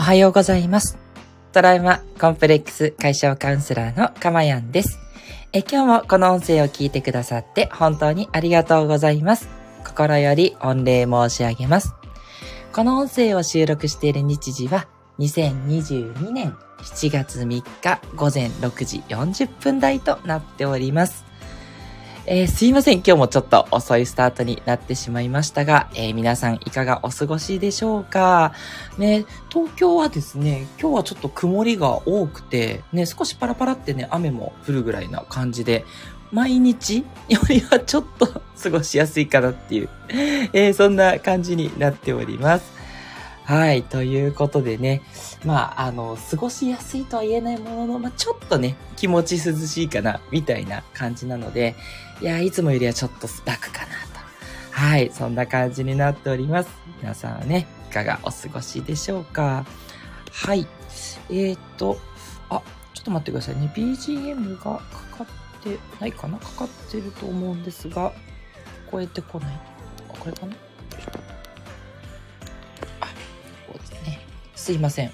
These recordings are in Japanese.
おはようございます。トラウマコンプレックス解消カウンセラーのかまやんです。え今日もこの音声を聞いてくださって本当にありがとうございます。心より御礼申し上げます。この音声を収録している日時は2022年7月3日午前6時40分台となっております。えーすいません。今日もちょっと遅いスタートになってしまいましたが、えー皆さんいかがお過ごしでしょうか？ね、東京はですね、今日はちょっと曇りが多くて、ね、少しパラパラってね、雨も降るぐらいな感じで、毎日よりはちょっと 過ごしやすいかなっていう、えーそんな感じになっております。はい。ということでね、まあ、あの、過ごしやすいとは言えないものの、まあ、ちょっとね、気持ち涼しいかな、みたいな感じなので、いや、いつもよりはちょっと楽かなと。はい。そんな感じになっております。皆さんはね、いかがお過ごしでしょうか？はい。えーと、あ、ちょっと待ってくださいね。BGM がかかってないかな？かかってると思うんですが、聞こえてこない。これかな？すいません。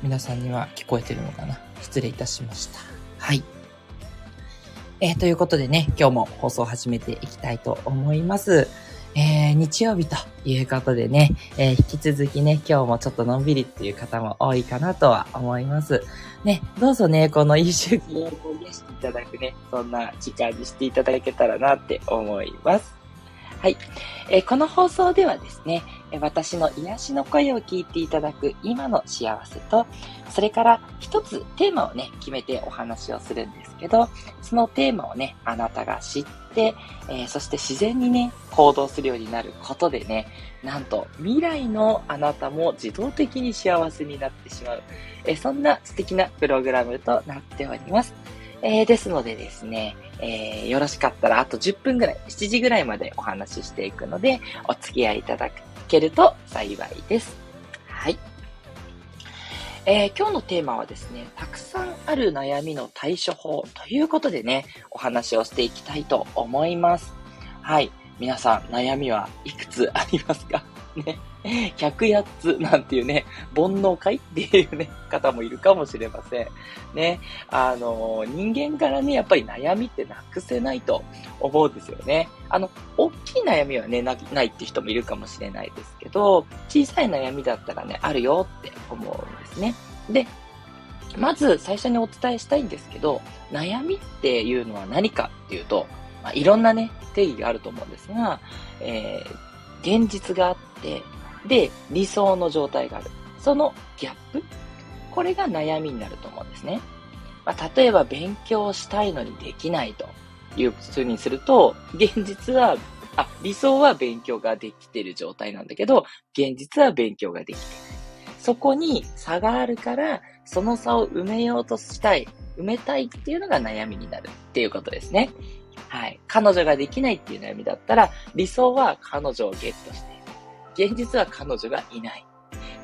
皆さんには聞こえてるのかな？失礼いたしました。はい。えーということでね、今日も放送を始めていきたいと思います。えー、日曜日ということでね、えー引き続きね、今日もちょっとのんびりっていう方も多いかなとは思います。ね、どうぞね、この一週間を癒していただくね、そんな時間にしていただけたらなって思います。はい。えーこの放送ではですね、私の癒しの声を聞いていただく今の幸せと、それから一つテーマをね、決めてお話をするんですけど、そのテーマをね、あなたが知って、えーそして自然にね、行動するようになることでね、なんと未来のあなたも自動的に幸せになってしまう、えーそんな素敵なプログラムとなっております。えーですのでですね、えーよろしかったらあと10分ぐらい、7時ぐらいまでお話ししていくので、お付き合いいただけると幸いです。はい。えー今日のテーマはですね、たくさんある悩みの対処法ということでね、お話をしていきたいと思います。はい。皆さん、悩みはいくつありますか？ね。108つなんていうね、煩悩会っていうね、方もいるかもしれません。ね。あの、人間からね、やっぱり悩みってなくせないと思うんですよね。あの、大きい悩みはね、ないって人もいるかもしれないですけど、小さい悩みだったらね、あるよって思うんですね。で、まず最初にお伝えしたいんですけど、悩みっていうのは何かっていうと、まあ、いろんなね、定義があると思うんですが、えー現実があって、で、理想の状態がある。そのギャップこれが悩みになると思うんですね。まあ、例えば勉強したいのにできないというふうにすると、現実は、あ、理想は勉強ができてる状態なんだけど、現実は勉強ができてない。そこに差があるから、その差を埋めようとしたい、埋めたいっていうのが悩みになるっていうことですね。はい。彼女ができないっていう悩みだったら、理想は彼女をゲットしている。現実は彼女がいない。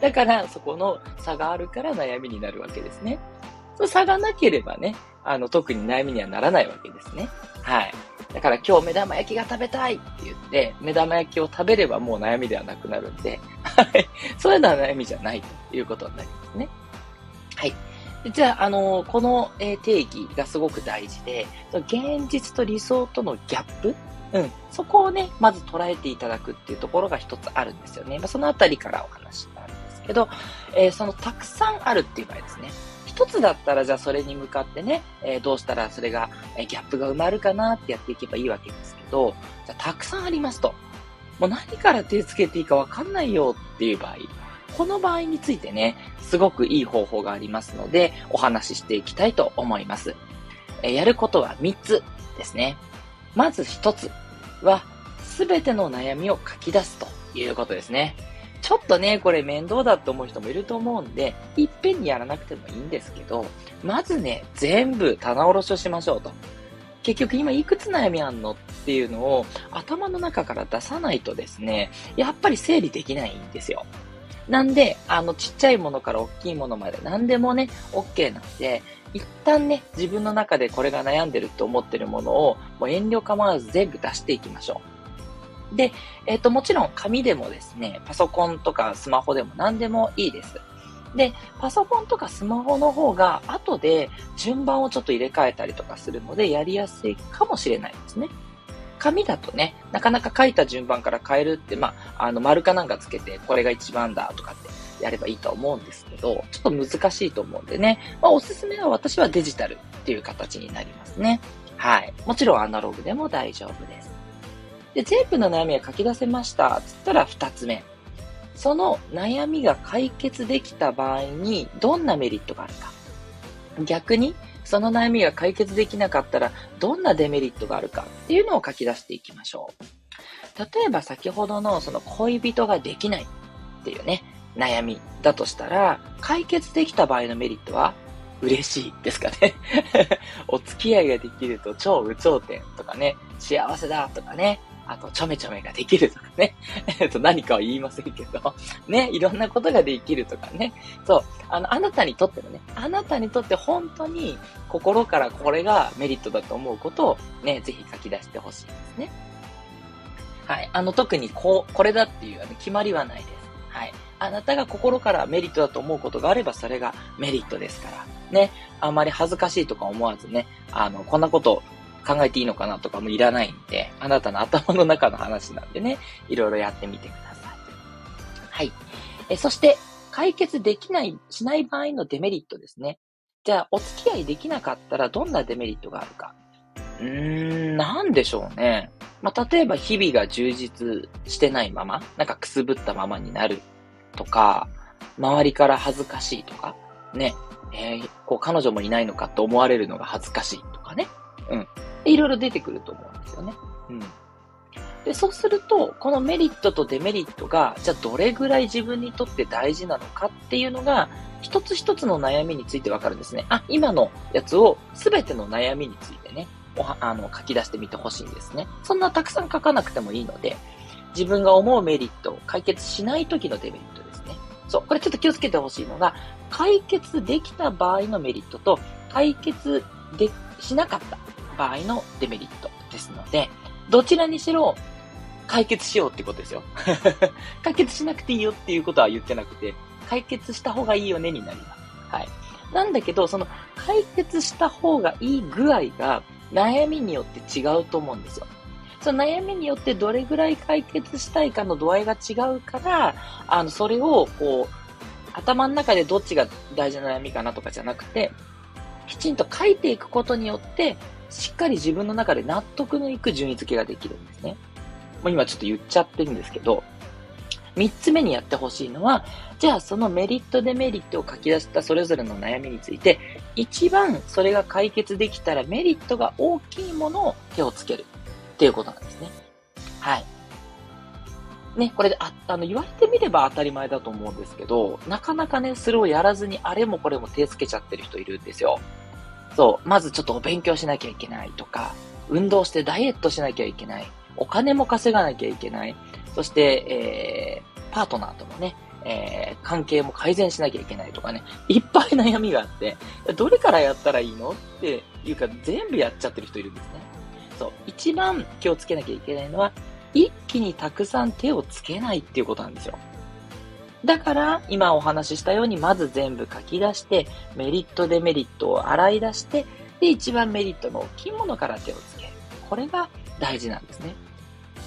だから、そこの差があるから悩みになるわけですね。その差がなければね、あの、特に悩みにはならないわけですね。はい。だから今日目玉焼きが食べたいって言って、目玉焼きを食べればもう悩みではなくなるんで、はい。そういうのは悩みじゃないということになりますね。はい。でじゃあ、あのこの、えー定義がすごく大事で、現実と理想とのギャップ？うん。そこをね、まず捉えていただくっていうところが一つあるんですよね。まあ、そのあたりからお話になるんですけど、えーそのたくさんあるっていう場合ですね。一つだったら、じゃあそれに向かってね、えーどうしたらそれが、えーギャップが埋まるかなってやっていけばいいわけですけど、じゃあたくさんありますと。もう何から手つけていいかわかんないよっていう場合、この場合についてね、すごくいい方法がありますので、お話ししていきたいと思います。えやることは3つですね。まず1つは、すべての悩みを書き出すということですね。ちょっとね、これ面倒だって思う人もいると思うんで、いっぺんにやらなくてもいいんですけど、まずね、全部棚卸しをしましょうと。結局今いくつ悩みあんのっていうのを頭の中から出さないとですね、やっぱり整理できないんですよ。なんで、あの、ちっちゃいものから大きいものまで何でもね、OK なんで、一旦ね、自分の中でこれが悩んでると思ってるものを、もう遠慮構わず全部出していきましょう。で、えっ、と、もちろん紙でもですね、パソコンとかスマホでも何でもいいです。で、パソコンとかスマホの方が後で順番をちょっと入れ替えたりとかするのでやりやすいかもしれないですね。紙だとね、なかなか書いた順番から変えるって、まあ、あの、丸かなんかつけて、これが一番だとかってやればいいと思うんですけど、ちょっと難しいと思うんでね、まあ、おすすめは私はデジタルっていう形になりますね。はい。もちろんアナログでも大丈夫です。で、全部の悩みは書き出せました。つったら二つ目。その悩みが解決できた場合にどんなメリットがあるか。逆に、その悩みが解決できなかったらどんなデメリットがあるかっていうのを書き出していきましょう。例えば先ほどのその恋人ができないっていうね、悩みだとしたら、解決できた場合のメリットは嬉しいですかね。お付き合いができると超有頂天とかね、幸せだとかね、あと、ちょめちょめができるとかね。えっと、何かは言いませんけど、ね、いろんなことができるとかね。そう、あの、あなたにとってのね、あなたにとって本当に心からこれがメリットだと思うことをね、ぜひ書き出してほしいですね。はい。あの、特にこう、これだっていうあの決まりはないです。はい。あなたが心からメリットだと思うことがあれば、それがメリットですから。ね。あまり恥ずかしいとか思わずね、あの、こんなこと考えていいのかなとかもいらないんで、あなたの頭の中の話なんでね、いろいろやってみてください。はい。えそして、解決できない、しない場合のデメリットですね。じゃあ、お付き合いできなかったらどんなデメリットがあるか。うーん、なんでしょうね。まあ、例えば日々が充実してないまま、なんかくすぶったままになるとか、周りから恥ずかしいとか、ね、えー、こう彼女もいないのかと思われるのが恥ずかしいとかね。うん。いろいろ出てくると思うんですよね。うん。で、そうすると、このメリットとデメリットが、じゃあどれぐらい自分にとって大事なのかっていうのが、一つ一つの悩みについてわかるんですね。あ、今のやつをすべての悩みについてね、おは、あの、書き出してみてほしいんですね。そんなたくさん書かなくてもいいので、自分が思うメリットを解決しない時のデメリットですね。そう、これちょっと気をつけてほしいのが、解決できた場合のメリットと、解決でしなかった場合のデメリットですので、どちらにしろ解決しようってことですよ。解決しなくていいよっていうことは言ってなくて、解決した方がいいよねになります。はい。なんだけど、その解決した方がいい具合が悩みによって違うと思うんですよ。その悩みによってどれぐらい解決したいかの度合いが違うから、あの、それをこう、頭の中でどっちが大事な悩みかなとかじゃなくて、きちんと書いていくことによって、しっかり自分の中で納得のいく順位付けができるんですね。もう今ちょっと言っちゃってるんですけど、三つ目にやってほしいのは、じゃあそのメリットデメリットを書き出したそれぞれの悩みについて、一番それが解決できたらメリットが大きいものを手をつけるっていうことなんですね。はい。ね、これで、あ、あの、言われてみれば当たり前だと思うんですけど、なかなかね、それをやらずにあれもこれも手つけちゃってる人いるんですよ。そう、まずちょっとお勉強しなきゃいけないとか、運動してダイエットしなきゃいけない。お金も稼がなきゃいけない。そして、えー、パートナーとのね、えー、関係も改善しなきゃいけないとかね、いっぱい悩みがあって、どれからやったらいいのっていうか、全部やっちゃってる人いるんですね。そう、一番気をつけなきゃいけないのは、一気にたくさん手をつけないっていうことなんですよ。だから、今お話ししたように、まず全部書き出して、メリット、デメリットを洗い出して、で、一番メリットの大きいものから手をつける。これが大事なんですね。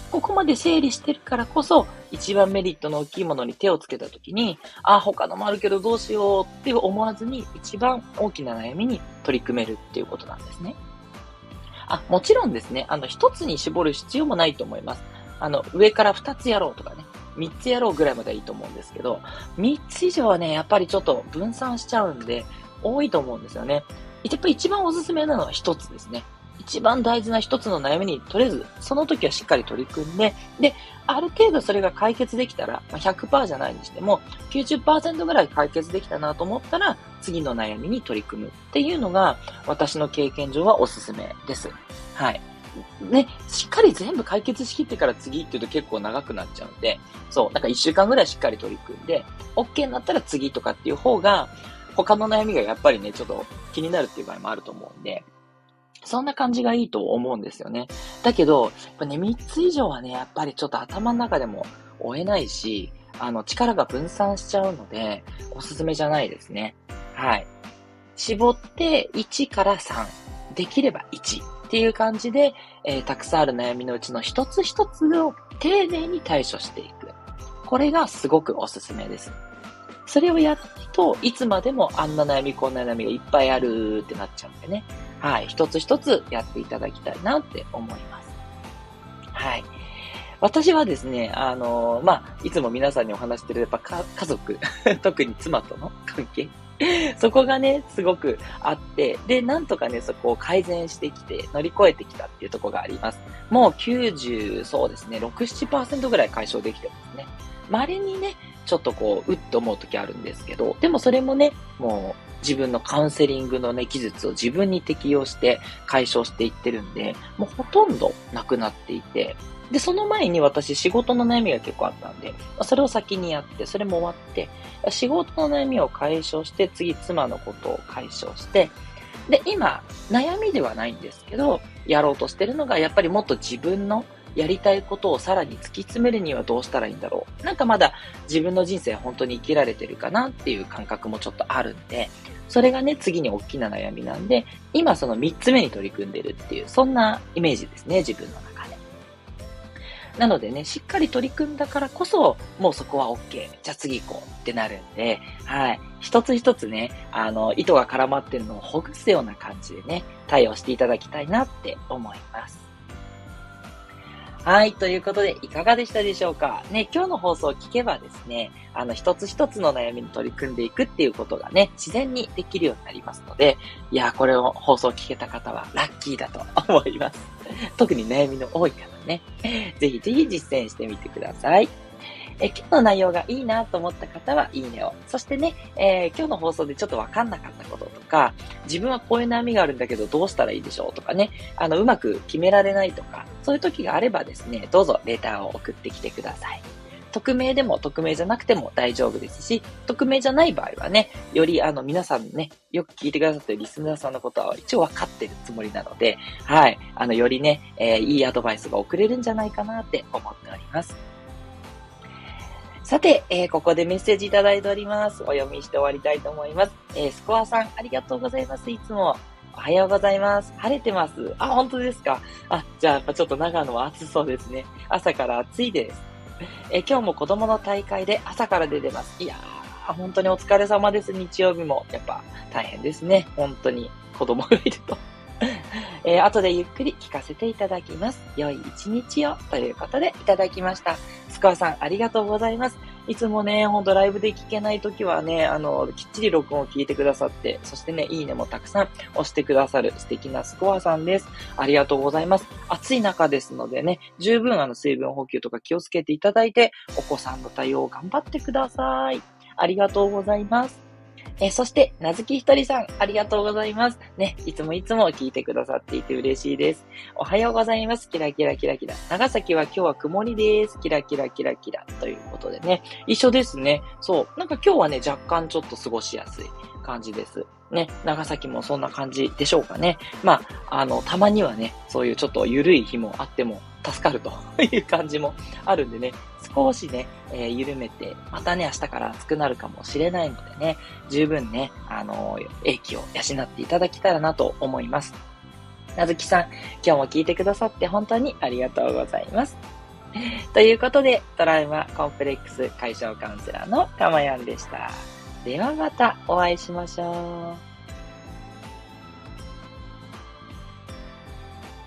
ここまで整理してるからこそ、一番メリットの大きいものに手をつけたときに、あ、他のもあるけどどうしようって思わずに、一番大きな悩みに取り組めるっていうことなんですね。あ、もちろんですね、あの、一つに絞る必要もないと思います。あの、上から二つやろうとかね、3つやろうぐらいまではいいと思うんですけど、3つ以上はね、やっぱりちょっと分散しちゃうんで、多いと思うんですよね。やっぱ一番おすすめなのは1つですね。一番大事な一つの悩みに、とりあえず、その時はしっかり取り組んで、で、ある程度それが解決できたら、ま、100%じゃないにしても、90%ぐらい解決できたなと思ったら、次の悩みに取り組むっていうのが、私の経験上はおすすめです。はい。ね、しっかり全部解決しきってから次っていうと結構長くなっちゃうんで、そう、なんか一週間ぐらいしっかり取り組んで、OK になったら次とかっていう方が、他の悩みがやっぱりね、ちょっと気になるっていう場合もあると思うんで、そんな感じがいいと思うんですよね。だけど、やっぱね、3つ以上はね、やっぱりちょっと頭の中でも追えないし、あの、力が分散しちゃうので、おすすめじゃないですね。はい。絞って1から3。できれば1っていう感じで、えー、たくさんある悩みのうちの一つ一つを丁寧に対処していく。これがすごくおすすめです。それをやると、いつまでもあんな悩み、こんな悩みがいっぱいあるってなっちゃうんでね。はい。一つ一つやっていただきたいなって思います。はい。私はですね、あの、まあ、いつも皆さんにお話してる、やっぱ家族、特に妻との関係。そこがね、すごくあって、で、なんとかね、そこを改善してきて、乗り越えてきたっていうところがあります。もう90、そうですね、6、7%ぐらい解消できてますね。稀にね、ちょっとこう、うっと思う時あるんですけど、でもそれもね、もう、自分のカウンセリングのね、技術を自分に適用して解消していってるんで、もうほとんどなくなっていて、で、その前に私仕事の悩みが結構あったんで、それを先にやって、それも終わって、仕事の悩みを解消して、次妻のことを解消して、で、今、悩みではないんですけど、やろうとしてるのが、やっぱりもっと自分のやりたいことをさらに突き詰めるにはどうしたらいいんだろう。なんかまだ自分の人生本当に生きられてるかなっていう感覚もちょっとあるんで、それがね、次に大きな悩みなんで、今その3つ目に取り組んでるっていう、そんなイメージですね、自分の中。なのでね、しっかり取り組んだからこそ、もうそこは OK。じゃあ次行こうってなるんで、はい。一つ一つね、あの、糸が絡まってるのをほぐすような感じでね、対応していただきたいなって思います。はい。ということで、いかがでしたでしょうか？ね、今日の放送を聞けばですね、あの、一つ一つの悩みに取り組んでいくっていうことがね、自然にできるようになりますので、いや、これを放送を聞けた方はラッキーだと思います。特に悩みの多い方ね、ぜひぜひ実践してみてください。え今日の内容がいいなと思った方は、いいねを。そしてね、えー、今日の放送でちょっとわかんなかったこととか、自分はこういう悩みがあるんだけどどうしたらいいでしょうとかね、あの、うまく決められないとか、そういう時があればですね、どうぞレターを送ってきてください。匿名でも匿名じゃなくても大丈夫ですし、匿名じゃない場合はね、よりあの皆さんね、よく聞いてくださってるリスナーさんのことは一応分かってるつもりなので、はい、あの、よりね、えー、いいアドバイスが送れるんじゃないかなって思っております。さて、えー、ここでメッセージいただいております。お読みして終わりたいと思います。えー、スコアさん、ありがとうございます。いつも。おはようございます。晴れてます。あ、本当ですか。あ、じゃあやっぱちょっと長野は暑そうですね。朝から暑いです。え今日も子供の大会で朝から出てます。いやー、本当にお疲れ様です。日曜日も。やっぱ大変ですね。本当に子供がいると。えー、後でゆっくり聞かせていただきます。良い一日をということでいただきました。スコアさん、ありがとうございます。いつもね、ほんとライブで聞けない時はね、あの、きっちり録音を聞いてくださって、そしてね、いいねもたくさん押してくださる素敵なスコアさんです。ありがとうございます。暑い中ですのでね、十分あの水分補給とか気をつけていただいて、お子さんの対応を頑張ってください。ありがとうございます。えそして、なずきひとりさん、ありがとうございます。ね、いつもいつも聞いてくださっていて嬉しいです。おはようございます。キラキラキラキラ。長崎は今日は曇りです。キラキラキラキラ。ということでね、一緒ですね。そう。なんか今日はね、若干ちょっと過ごしやすい感じです。ね、長崎もそんな感じでしょうかね。まあ、あの、たまにはね、そういうちょっと緩い日もあっても助かるという感じもあるんでね、少しね、えー、緩めて、またね、明日から暑くなるかもしれないのでね、十分ね、あの、英気を養っていただけたらなと思います。なずきさん、今日も聞いてくださって本当にありがとうございます。ということで、トラウマコンプレックス解消カウンセラーのたまやんでした。ではまたお会いしましょう。